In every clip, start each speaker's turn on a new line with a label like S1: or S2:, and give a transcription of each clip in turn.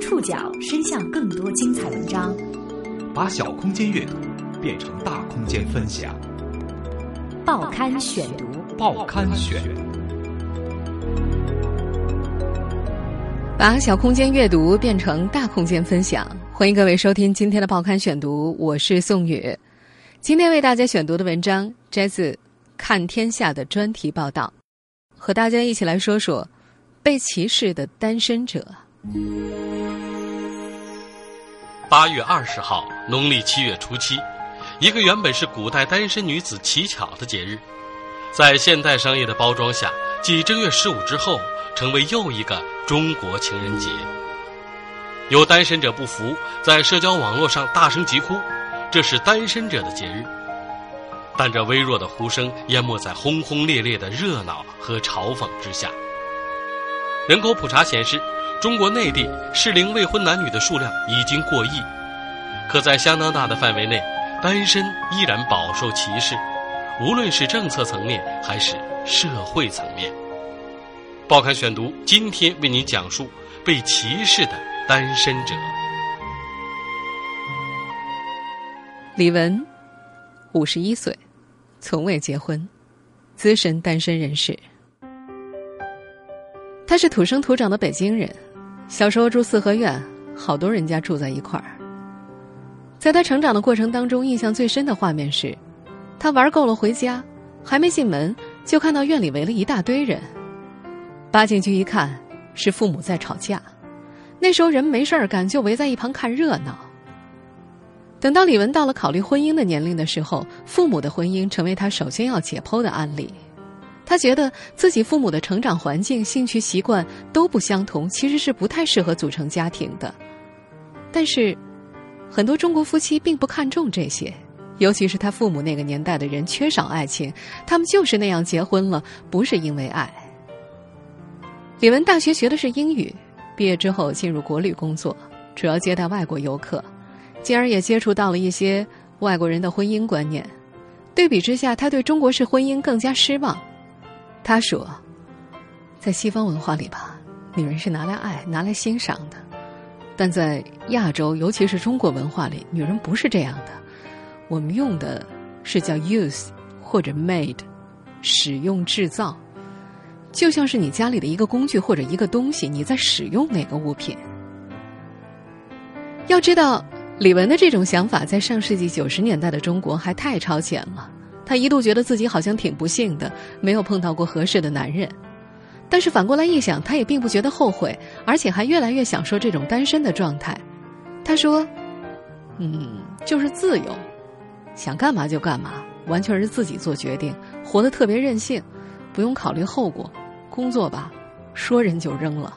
S1: 触角伸向更多精彩文章，
S2: 把小空间阅读变成大空间分享。
S1: 报刊选读，
S2: 报刊选。
S3: 把小空间阅读变成大空间分享，欢迎各位收听今天的报刊选读，我是宋宇。今天为大家选读的文章摘自《看天下》的专题报道，和大家一起来说说被歧视的单身者。
S4: 八月二十号，农历七月初七，一个原本是古代单身女子乞巧的节日，在现代商业的包装下，继正月十五之后，成为又一个中国情人节。有单身者不服，在社交网络上大声疾呼：“这是单身者的节日。”但这微弱的呼声淹没在轰轰烈烈的热闹和嘲讽之下。人口普查显示。中国内地适龄未婚男女的数量已经过亿，可在相当大的范围内，单身依然饱受歧视，无论是政策层面还是社会层面。报刊选读今天为您讲述被歧视的单身者。
S3: 李文，五十一岁，从未结婚，资深单身人士。他是土生土长的北京人。小时候住四合院，好多人家住在一块儿。在他成长的过程当中，印象最深的画面是，他玩够了回家，还没进门就看到院里围了一大堆人。扒进去一看，是父母在吵架。那时候人没事儿干，就围在一旁看热闹。等到李文到了考虑婚姻的年龄的时候，父母的婚姻成为他首先要解剖的案例。他觉得自己父母的成长环境、兴趣习惯都不相同，其实是不太适合组成家庭的。但是，很多中国夫妻并不看重这些，尤其是他父母那个年代的人缺少爱情，他们就是那样结婚了，不是因为爱。李文大学学的是英语，毕业之后进入国旅工作，主要接待外国游客，进而也接触到了一些外国人的婚姻观念。对比之下，他对中国式婚姻更加失望。他说：“在西方文化里吧，女人是拿来爱、拿来欣赏的；但在亚洲，尤其是中国文化里，女人不是这样的。我们用的是叫 use 或者 made，使用、制造，就像是你家里的一个工具或者一个东西，你在使用哪个物品。要知道，李文的这种想法在上世纪九十年代的中国还太超前了。”她一度觉得自己好像挺不幸的，没有碰到过合适的男人。但是反过来一想，她也并不觉得后悔，而且还越来越享受这种单身的状态。她说：“嗯，就是自由，想干嘛就干嘛，完全是自己做决定，活得特别任性，不用考虑后果。工作吧，说扔就扔了。”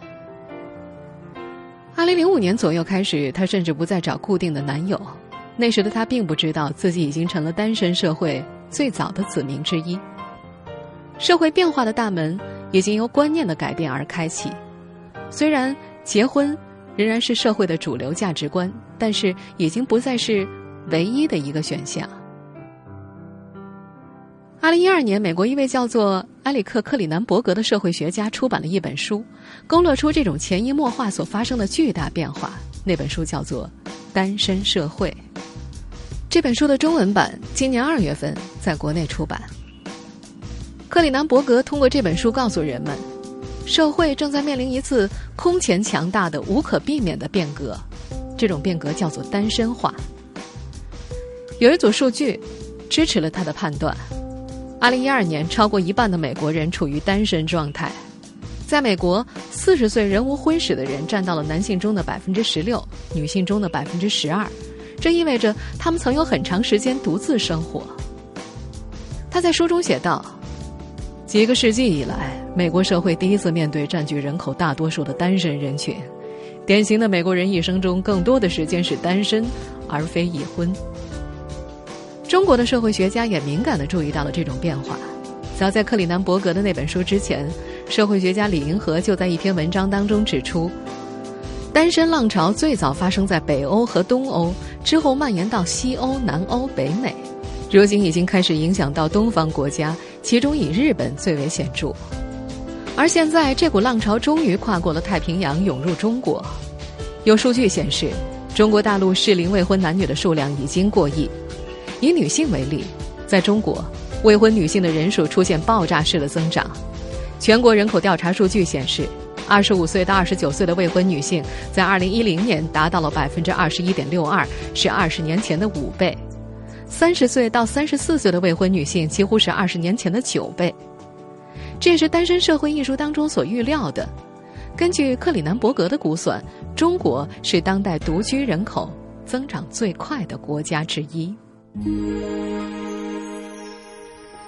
S3: 二零零五年左右开始，她甚至不再找固定的男友。那时的她并不知道自己已经成了单身社会。最早的子民之一，社会变化的大门已经由观念的改变而开启。虽然结婚仍然是社会的主流价值观，但是已经不再是唯一的一个选项。二零一二年，美国一位叫做埃里克·克里南伯格的社会学家出版了一本书，勾勒出这种潜移默化所发生的巨大变化。那本书叫做《单身社会》。这本书的中文版今年二月份在国内出版。克里南伯格通过这本书告诉人们，社会正在面临一次空前强大的、无可避免的变革，这种变革叫做单身化。有一组数据支持了他的判断：，二零一二年，超过一半的美国人处于单身状态。在美国，四十岁仍无婚史的人占到了男性中的百分之十六，女性中的百分之十二。这意味着他们曾有很长时间独自生活。他在书中写道：“几个世纪以来，美国社会第一次面对占据人口大多数的单身人群。典型的美国人一生中更多的时间是单身，而非已婚。”中国的社会学家也敏感地注意到了这种变化。早在克里南伯格的那本书之前，社会学家李银河就在一篇文章当中指出。单身浪潮最早发生在北欧和东欧，之后蔓延到西欧、南欧、北美，如今已经开始影响到东方国家，其中以日本最为显著。而现在，这股浪潮终于跨过了太平洋，涌入中国。有数据显示，中国大陆适龄未婚男女的数量已经过亿。以女性为例，在中国，未婚女性的人数出现爆炸式的增长。全国人口调查数据显示，二十五岁到二十九岁的未婚女性在二零一零年达到了百分之二十一点六二，是二十年前的五倍；三十岁到三十四岁的未婚女性几乎是二十年前的九倍。这也是《单身社会》艺术当中所预料的。根据克里南伯格的估算，中国是当代独居人口增长最快的国家之一。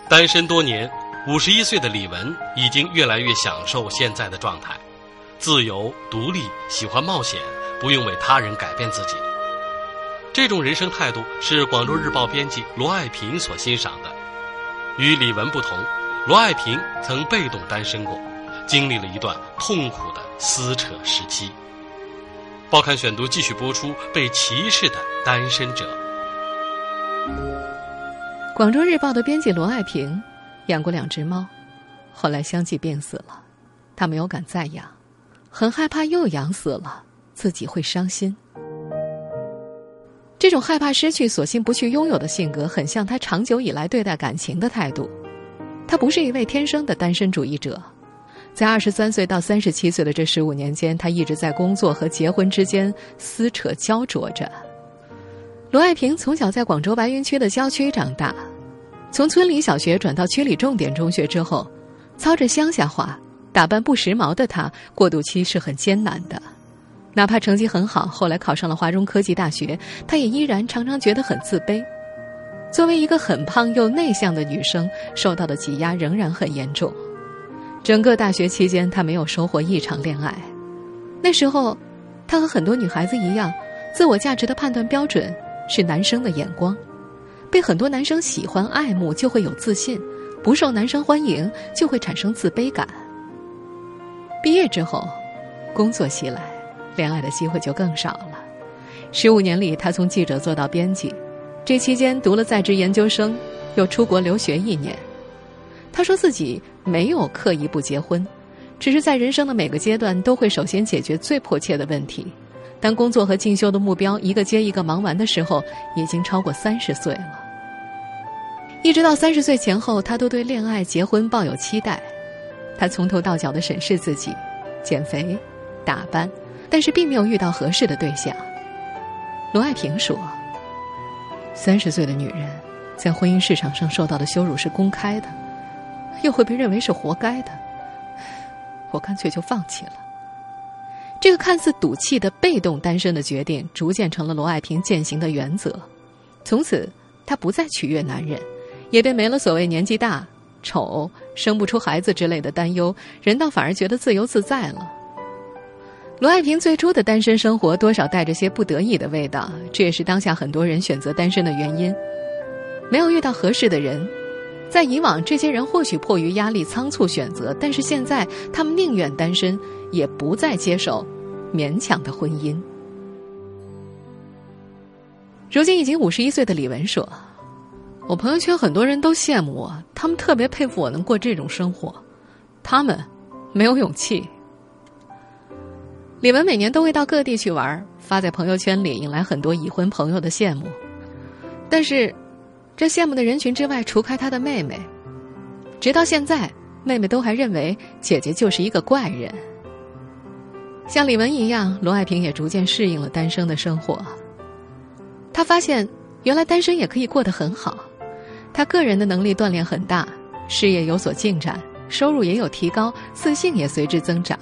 S4: 单身多年。五十一岁的李文已经越来越享受现在的状态，自由、独立，喜欢冒险，不用为他人改变自己。这种人生态度是广州日报编辑罗爱萍所欣赏的。与李文不同，罗爱萍曾被动单身过，经历了一段痛苦的撕扯时期。报刊选读继续播出：被歧视的单身者。
S3: 广州日报的编辑罗爱萍。养过两只猫，后来相继病死了，他没有敢再养，很害怕又养死了自己会伤心。这种害怕失去，索性不去拥有的性格，很像他长久以来对待感情的态度。他不是一位天生的单身主义者，在二十三岁到三十七岁的这十五年间，他一直在工作和结婚之间撕扯焦灼着。罗爱萍从小在广州白云区的郊区长大。从村里小学转到区里重点中学之后，操着乡下话、打扮不时髦的他，过渡期是很艰难的。哪怕成绩很好，后来考上了华中科技大学，他也依然常常觉得很自卑。作为一个很胖又内向的女生，受到的挤压仍然很严重。整个大学期间，她没有收获一场恋爱。那时候，她和很多女孩子一样，自我价值的判断标准是男生的眼光。被很多男生喜欢爱慕，就会有自信；不受男生欢迎，就会产生自卑感。毕业之后，工作袭来，恋爱的机会就更少了。十五年里，他从记者做到编辑，这期间读了在职研究生，又出国留学一年。他说自己没有刻意不结婚，只是在人生的每个阶段都会首先解决最迫切的问题。当工作和进修的目标一个接一个忙完的时候，已经超过三十岁了。一直到三十岁前后，他都对恋爱、结婚抱有期待。他从头到脚的审视自己，减肥、打扮，但是并没有遇到合适的对象。罗爱萍说：“三十岁的女人，在婚姻市场上受到的羞辱是公开的，又会被认为是活该的。我干脆就放弃了。”这个看似赌气的被动单身的决定，逐渐成了罗爱萍践行的原则。从此，她不再取悦男人。也便没了所谓年纪大、丑、生不出孩子之类的担忧，人倒反而觉得自由自在了。罗爱萍最初的单身生活多少带着些不得已的味道，这也是当下很多人选择单身的原因。没有遇到合适的人，在以往这些人或许迫于压力仓促选择，但是现在他们宁愿单身，也不再接受勉强的婚姻。如今已经五十一岁的李文说。我朋友圈很多人都羡慕我，他们特别佩服我能过这种生活，他们没有勇气。李文每年都会到各地去玩，发在朋友圈里，引来很多已婚朋友的羡慕。但是，这羡慕的人群之外，除开他的妹妹，直到现在，妹妹都还认为姐姐就是一个怪人。像李文一样，罗爱萍也逐渐适应了单身的生活。她发现，原来单身也可以过得很好。他个人的能力锻炼很大，事业有所进展，收入也有提高，自信也随之增长。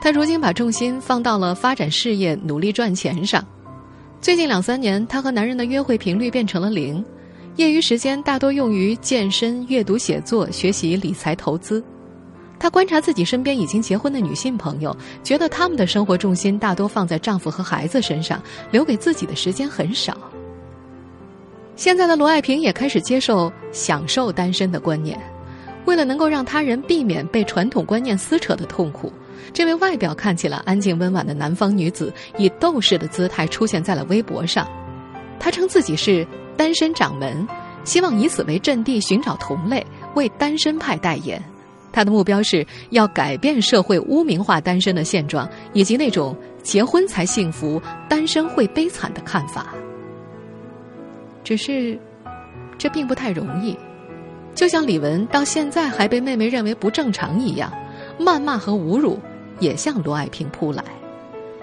S3: 他如今把重心放到了发展事业、努力赚钱上。最近两三年，他和男人的约会频率变成了零，业余时间大多用于健身、阅读、写作、学习理财、投资。他观察自己身边已经结婚的女性朋友，觉得他们的生活重心大多放在丈夫和孩子身上，留给自己的时间很少。现在的罗爱萍也开始接受享受单身的观念，为了能够让他人避免被传统观念撕扯的痛苦，这位外表看起来安静温婉的南方女子以斗士的姿态出现在了微博上。她称自己是单身掌门，希望以此为阵地寻找同类，为单身派代言。她的目标是要改变社会污名化单身的现状，以及那种结婚才幸福，单身会悲惨的看法。只是，这并不太容易。就像李玟到现在还被妹妹认为不正常一样，谩骂和侮辱也向罗爱萍扑来。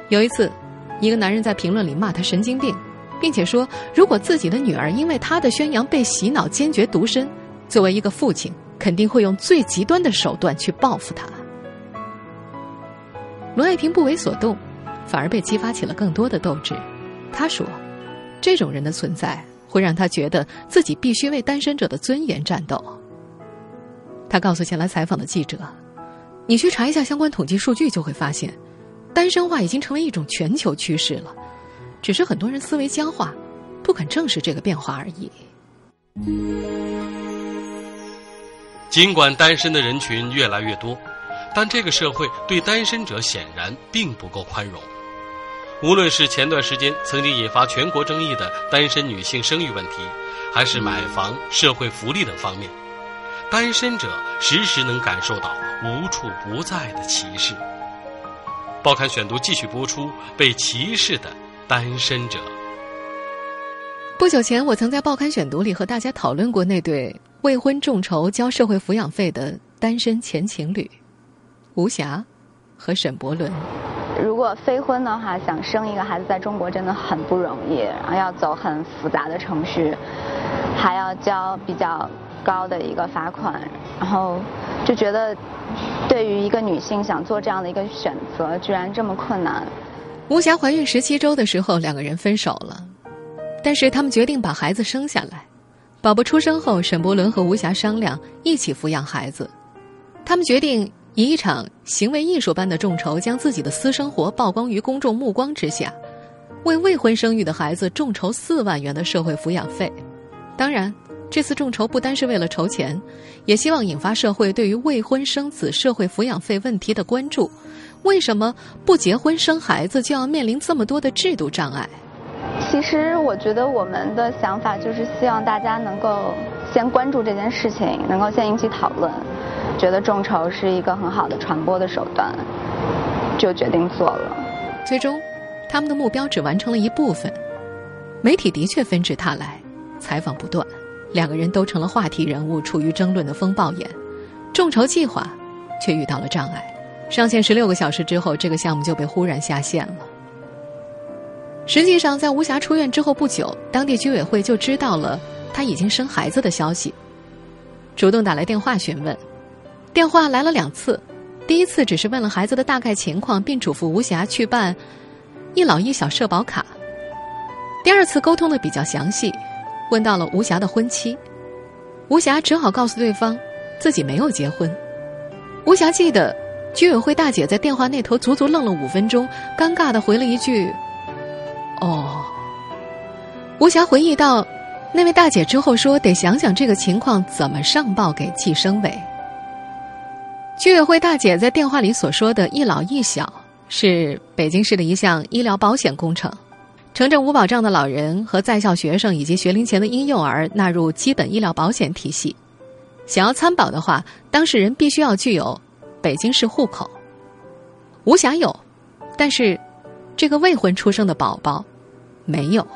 S3: 有一次，一个男人在评论里骂她神经病，并且说，如果自己的女儿因为他的宣扬被洗脑，坚决独身，作为一个父亲，肯定会用最极端的手段去报复他。罗爱萍不为所动，反而被激发起了更多的斗志。他说：“这种人的存在。”会让他觉得自己必须为单身者的尊严战斗。他告诉前来采访的记者：“你去查一下相关统计数据，就会发现，单身化已经成为一种全球趋势了，只是很多人思维僵化，不肯正视这个变化而已。”
S4: 尽管单身的人群越来越多，但这个社会对单身者显然并不够宽容。无论是前段时间曾经引发全国争议的单身女性生育问题，还是买房、社会福利等方面，单身者时时能感受到无处不在的歧视。报刊选读继续播出：被歧视的单身者。
S3: 不久前，我曾在报刊选读里和大家讨论过那对未婚众筹交社会抚养费的单身前情侣吴霞和沈伯伦。
S5: 如果非婚的话，想生一个孩子在中国真的很不容易，然后要走很复杂的程序，还要交比较高的一个罚款，然后就觉得对于一个女性想做这样的一个选择，居然这么困难。
S3: 吴霞怀孕十七周的时候，两个人分手了，但是他们决定把孩子生下来。宝宝出生后，沈伯伦和吴霞商量一起抚养孩子，他们决定。以一场行为艺术般的众筹，将自己的私生活曝光于公众目光之下，为未婚生育的孩子众筹四万元的社会抚养费。当然，这次众筹不单是为了筹钱，也希望引发社会对于未婚生子社会抚养费问题的关注。为什么不结婚生孩子就要面临这么多的制度障碍？
S5: 其实，我觉得我们的想法就是希望大家能够先关注这件事情，能够先引起讨论。觉得众筹是一个很好的传播的手段，就决定做了。
S3: 最终，他们的目标只完成了一部分。媒体的确纷至沓来，采访不断，两个人都成了话题人物，处于争论的风暴眼。众筹计划却遇到了障碍，上线十六个小时之后，这个项目就被忽然下线了。实际上，在吴霞出院之后不久，当地居委会就知道了她已经生孩子的消息，主动打来电话询问。电话来了两次，第一次只是问了孩子的大概情况，并嘱咐吴霞去办一老一小社保卡。第二次沟通的比较详细，问到了吴霞的婚期，吴霞只好告诉对方自己没有结婚。吴霞记得居委会大姐在电话那头足足愣了五分钟，尴尬的回了一句：“哦。”吴霞回忆到，那位大姐之后说：“得想想这个情况怎么上报给计生委。”居委会大姐在电话里所说的“一老一小”是北京市的一项医疗保险工程，城镇无保障的老人和在校学生以及学龄前的婴幼儿纳入基本医疗保险体系。想要参保的话，当事人必须要具有北京市户口。吴霞有，但是这个未婚出生的宝宝没有。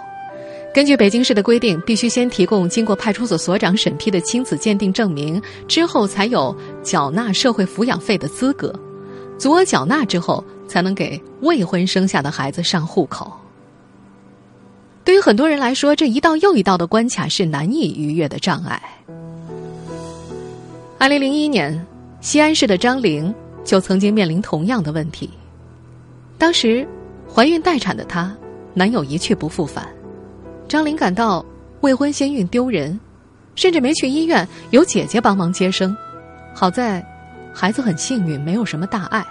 S3: 根据北京市的规定，必须先提供经过派出所所长审批的亲子鉴定证明，之后才有缴纳社会抚养费的资格。足额缴纳之后，才能给未婚生下的孩子上户口。对于很多人来说，这一道又一道的关卡是难以逾越的障碍。二零零一年，西安市的张玲就曾经面临同样的问题。当时，怀孕待产的她，男友一去不复返。张玲感到未婚先孕丢人，甚至没去医院，有姐姐帮忙接生。好在孩子很幸运，没有什么大碍。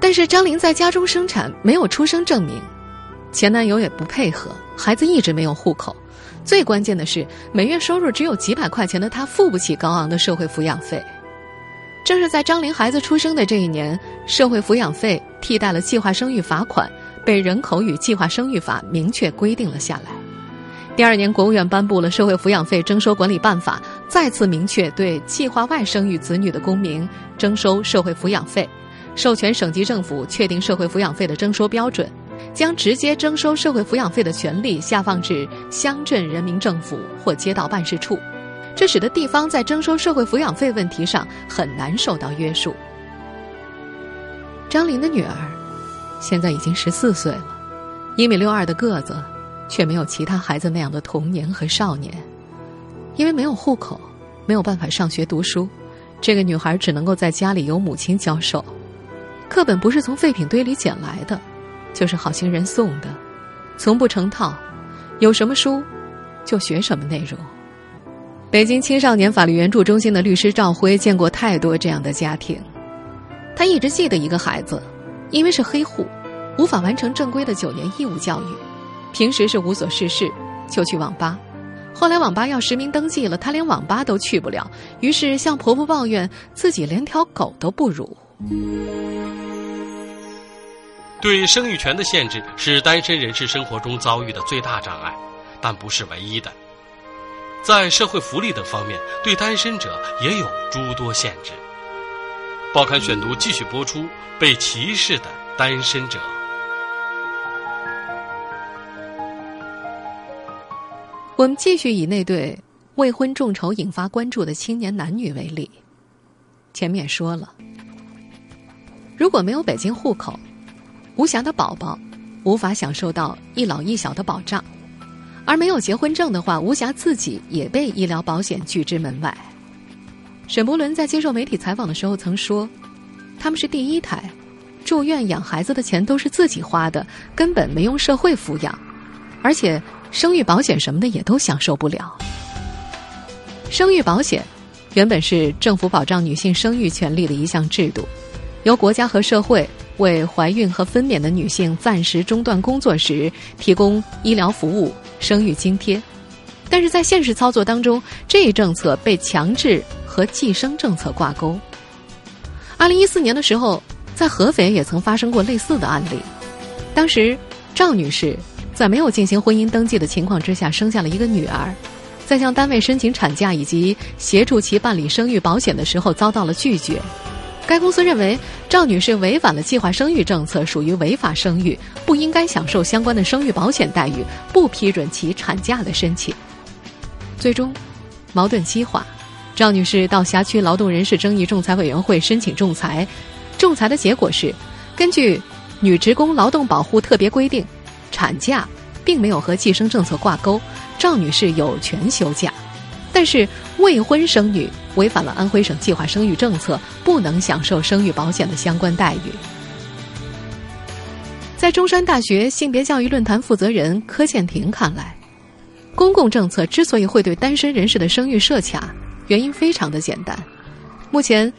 S3: 但是张玲在家中生产，没有出生证明，前男友也不配合，孩子一直没有户口。最关键的是，每月收入只有几百块钱的她，付不起高昂的社会抚养费。正是在张玲孩子出生的这一年，社会抚养费替代了计划生育罚款。被人口与计划生育法明确规定了下来。第二年，国务院颁布了《社会抚养费征收管理办法》，再次明确对计划外生育子女的公民征收社会抚养费。授权省级政府确定社会抚养费的征收标准，将直接征收社会抚养费的权利下放至乡镇人民政府或街道办事处，这使得地方在征收社会抚养费问题上很难受到约束。张林的女儿现在已经十四岁了，一米六二的个子，却没有其他孩子那样的童年和少年，因为没有户口，没有办法上学读书。这个女孩只能够在家里由母亲教授，课本不是从废品堆里捡来的，就是好心人送的，从不成套，有什么书就学什么内容。北京青少年法律援助中心的律师赵辉见过太多这样的家庭，他一直记得一个孩子，因为是黑户，无法完成正规的九年义务教育，平时是无所事事，就去网吧。后来网吧要实名登记了，她连网吧都去不了，于是向婆婆抱怨自己连条狗都不如。
S4: 对生育权的限制是单身人士生活中遭遇的最大障碍，但不是唯一的。在社会福利等方面，对单身者也有诸多限制。报刊选读继续播出：被歧视的单身者。
S3: 我们继续以那对未婚众筹引发关注的青年男女为例。前面说了，如果没有北京户口，吴霞的宝宝无法享受到一老一小的保障；而没有结婚证的话，吴霞自己也被医疗保险拒之门外。沈伯伦在接受媒体采访的时候曾说：“他们是第一胎，住院养孩子的钱都是自己花的，根本没用社会抚养，而且。”生育保险什么的也都享受不了。生育保险原本是政府保障女性生育权利的一项制度，由国家和社会为怀孕和分娩的女性暂时中断工作时提供医疗服务、生育津贴。但是在现实操作当中，这一政策被强制和计生政策挂钩。二零一四年的时候，在合肥也曾发生过类似的案例，当时赵女士。在没有进行婚姻登记的情况之下，生下了一个女儿，在向单位申请产假以及协助其办理生育保险的时候遭到了拒绝。该公司认为赵女士违反了计划生育政策，属于违法生育，不应该享受相关的生育保险待遇，不批准其产假的申请。最终，矛盾激化，赵女士到辖区劳动人事争议仲裁委员会申请仲裁，仲裁的结果是，根据《女职工劳动保护特别规定》。产假并没有和计生政策挂钩，赵女士有权休假，但是未婚生女违反了安徽省计划生育政策，不能享受生育保险的相关待遇。在中山大学性别教育论坛负责人柯建平看来，公共政策之所以会对单身人士的生育设卡，原因非常的简单。目前，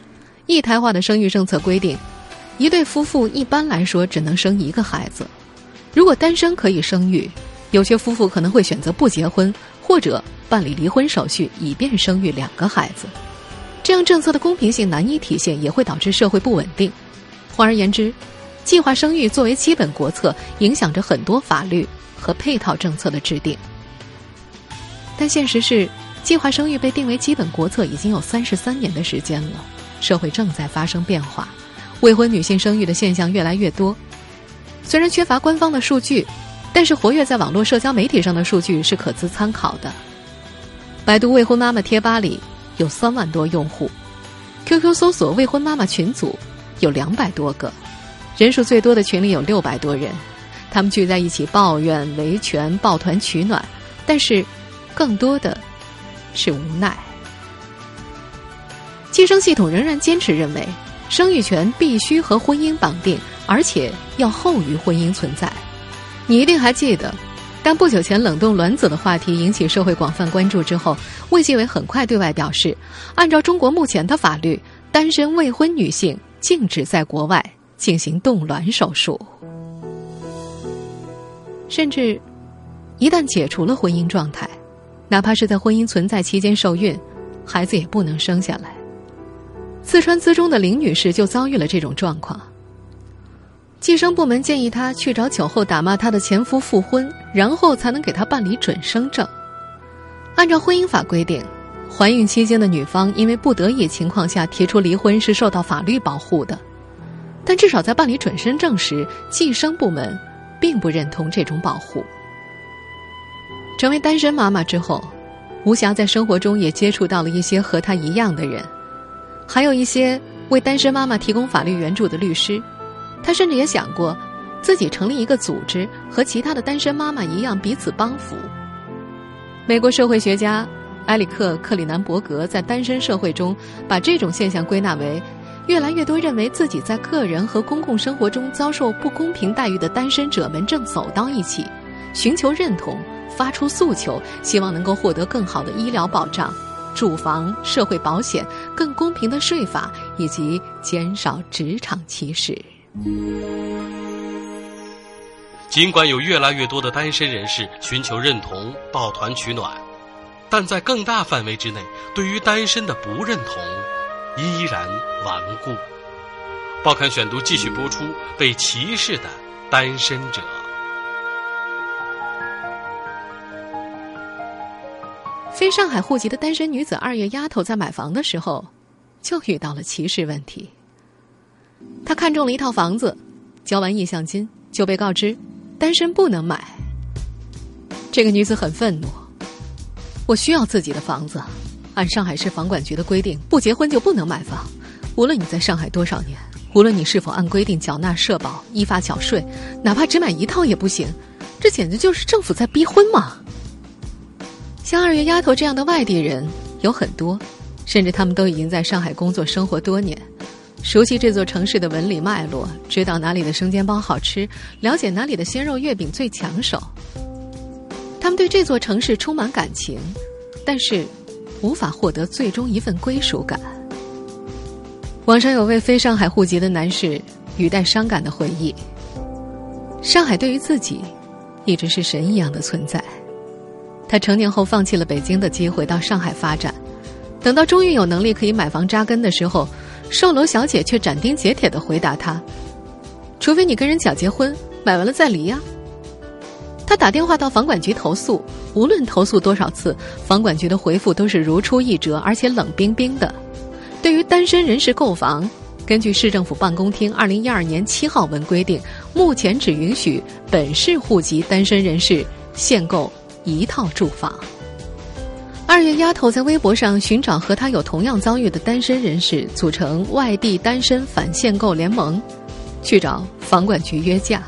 S3: 一胎化的生育政策规定，一对夫妇一般来说只能生一个孩子。如果单身可以生育，有些夫妇可能会选择不结婚，或者办理离婚手续，以便生育两个孩子。这样政策的公平性难以体现，也会导致社会不稳定。换而言之，计划生育作为基本国策，影响着很多法律和配套政策的制定。但现实是，计划生育被定为基本国策已经有三十三年的时间了，社会正在发生变化，未婚女性生育的现象越来越多。虽然缺乏官方的数据，但是活跃在网络社交媒体上的数据是可资参考的。百度未婚妈妈贴吧里有三万多用户，QQ 搜索未婚妈妈群组有两百多个，人数最多的群里有六百多人，他们聚在一起抱怨、维权、抱团取暖，但是更多的是无奈。计生系统仍然坚持认为，生育权必须和婚姻绑定。而且要后于婚姻存在，你一定还记得，当不久前冷冻卵子的话题引起社会广泛关注之后，卫计委很快对外表示，按照中国目前的法律，单身未婚女性禁止在国外进行冻卵手术，甚至一旦解除了婚姻状态，哪怕是在婚姻存在期间受孕，孩子也不能生下来。四川资中的林女士就遭遇了这种状况。计生部门建议她去找酒后打骂她的前夫复婚，然后才能给她办理准生证。按照婚姻法规定，怀孕期间的女方因为不得已情况下提出离婚是受到法律保护的。但至少在办理准生证时，计生部门并不认同这种保护。成为单身妈妈之后，吴霞在生活中也接触到了一些和她一样的人，还有一些为单身妈妈提供法律援助的律师。他甚至也想过，自己成立一个组织，和其他的单身妈妈一样彼此帮扶。美国社会学家埃里克·克里南伯格在《单身社会》中，把这种现象归纳为。越来越多认为自己在个人和公共生活中遭受不公平待遇的单身者们正走到一起，寻求认同，发出诉求，希望能够获得更好的医疗保障、住房、社会保险、更公平的税法以及减少职场歧视。
S4: 尽管有越来越多的单身人士寻求认同、抱团取暖，但在更大范围之内，对于单身的不认同。依然顽固。报刊选读继续播出：被歧视的单身者。
S3: 非上海户籍的单身女子二月丫头在买房的时候，就遇到了歧视问题。她看中了一套房子，交完意向金就被告知单身不能买。这个女子很愤怒：“我需要自己的房子。”按上海市房管局的规定，不结婚就不能买房。无论你在上海多少年，无论你是否按规定缴纳社保、依法缴税，哪怕只买一套也不行。这简直就是政府在逼婚嘛！像二月丫头这样的外地人有很多，甚至他们都已经在上海工作生活多年，熟悉这座城市的纹理脉络，知道哪里的生煎包好吃，了解哪里的鲜肉月饼最抢手。他们对这座城市充满感情，但是。无法获得最终一份归属感。网上有位非上海户籍的男士语带伤感的回忆：“上海对于自己，一直是神一样的存在。他成年后放弃了北京的机会，到上海发展。等到终于有能力可以买房扎根的时候，售楼小姐却斩钉截铁的回答他：‘除非你跟人假结婚，买完了再离呀。’”他打电话到房管局投诉，无论投诉多少次，房管局的回复都是如出一辙，而且冷冰冰的。对于单身人士购房，根据市政府办公厅二零一二年七号文规定，目前只允许本市户籍单身人士限购一套住房。二月丫头在微博上寻找和她有同样遭遇的单身人士，组成外地单身反限购联盟，去找房管局约架。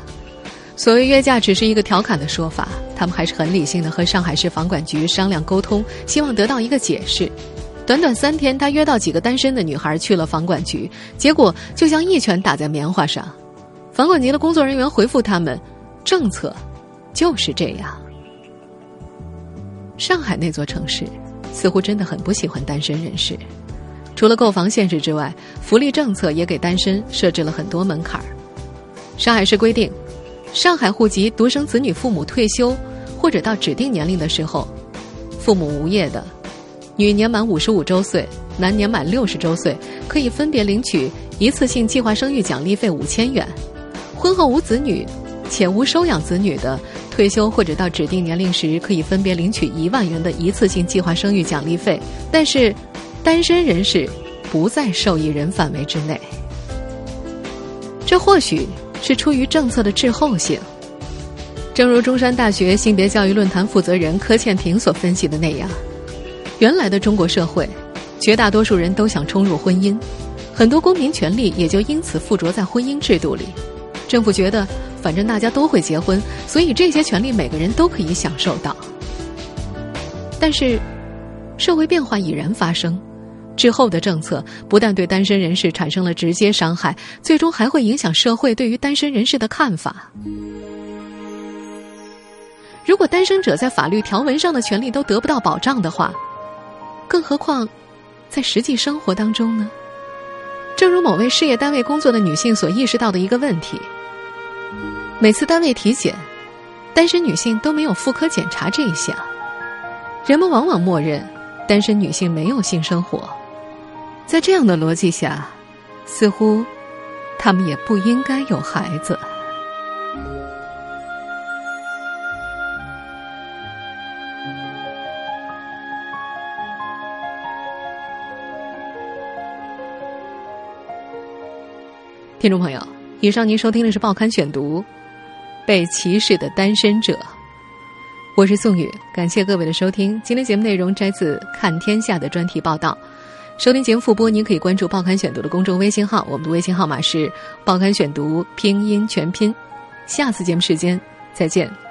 S3: 所谓约架只是一个调侃的说法，他们还是很理性的和上海市房管局商量沟通，希望得到一个解释。短短三天，他约到几个单身的女孩去了房管局，结果就像一拳打在棉花上。房管局的工作人员回复他们：“政策就是这样。”上海那座城市似乎真的很不喜欢单身人士，除了购房限制之外，福利政策也给单身设置了很多门槛儿。上海市规定。上海户籍独生子女父母退休或者到指定年龄的时候，父母无业的，女年满五十五周岁，男年满六十周岁，可以分别领取一次性计划生育奖励费五千元；婚后无子女且无收养子女的，退休或者到指定年龄时，可以分别领取一万元的一次性计划生育奖励费。但是，单身人士不在受益人范围之内。这或许。是出于政策的滞后性。正如中山大学性别教育论坛负责人柯倩婷所分析的那样，原来的中国社会，绝大多数人都想冲入婚姻，很多公民权利也就因此附着在婚姻制度里。政府觉得，反正大家都会结婚，所以这些权利每个人都可以享受到。但是，社会变化已然发生。之后的政策不但对单身人士产生了直接伤害，最终还会影响社会对于单身人士的看法。如果单身者在法律条文上的权利都得不到保障的话，更何况在实际生活当中呢？正如某位事业单位工作的女性所意识到的一个问题：每次单位体检，单身女性都没有妇科检查这一项，人们往往默认单身女性没有性生活。在这样的逻辑下，似乎他们也不应该有孩子。听众朋友，以上您收听的是《报刊选读》，被歧视的单身者。我是宋宇，感谢各位的收听。今天节目内容摘自《看天下》的专题报道。收听节目复播，您可以关注《报刊选读》的公众微信号，我们的微信号码是《报刊选读》拼音全拼。下次节目时间再见。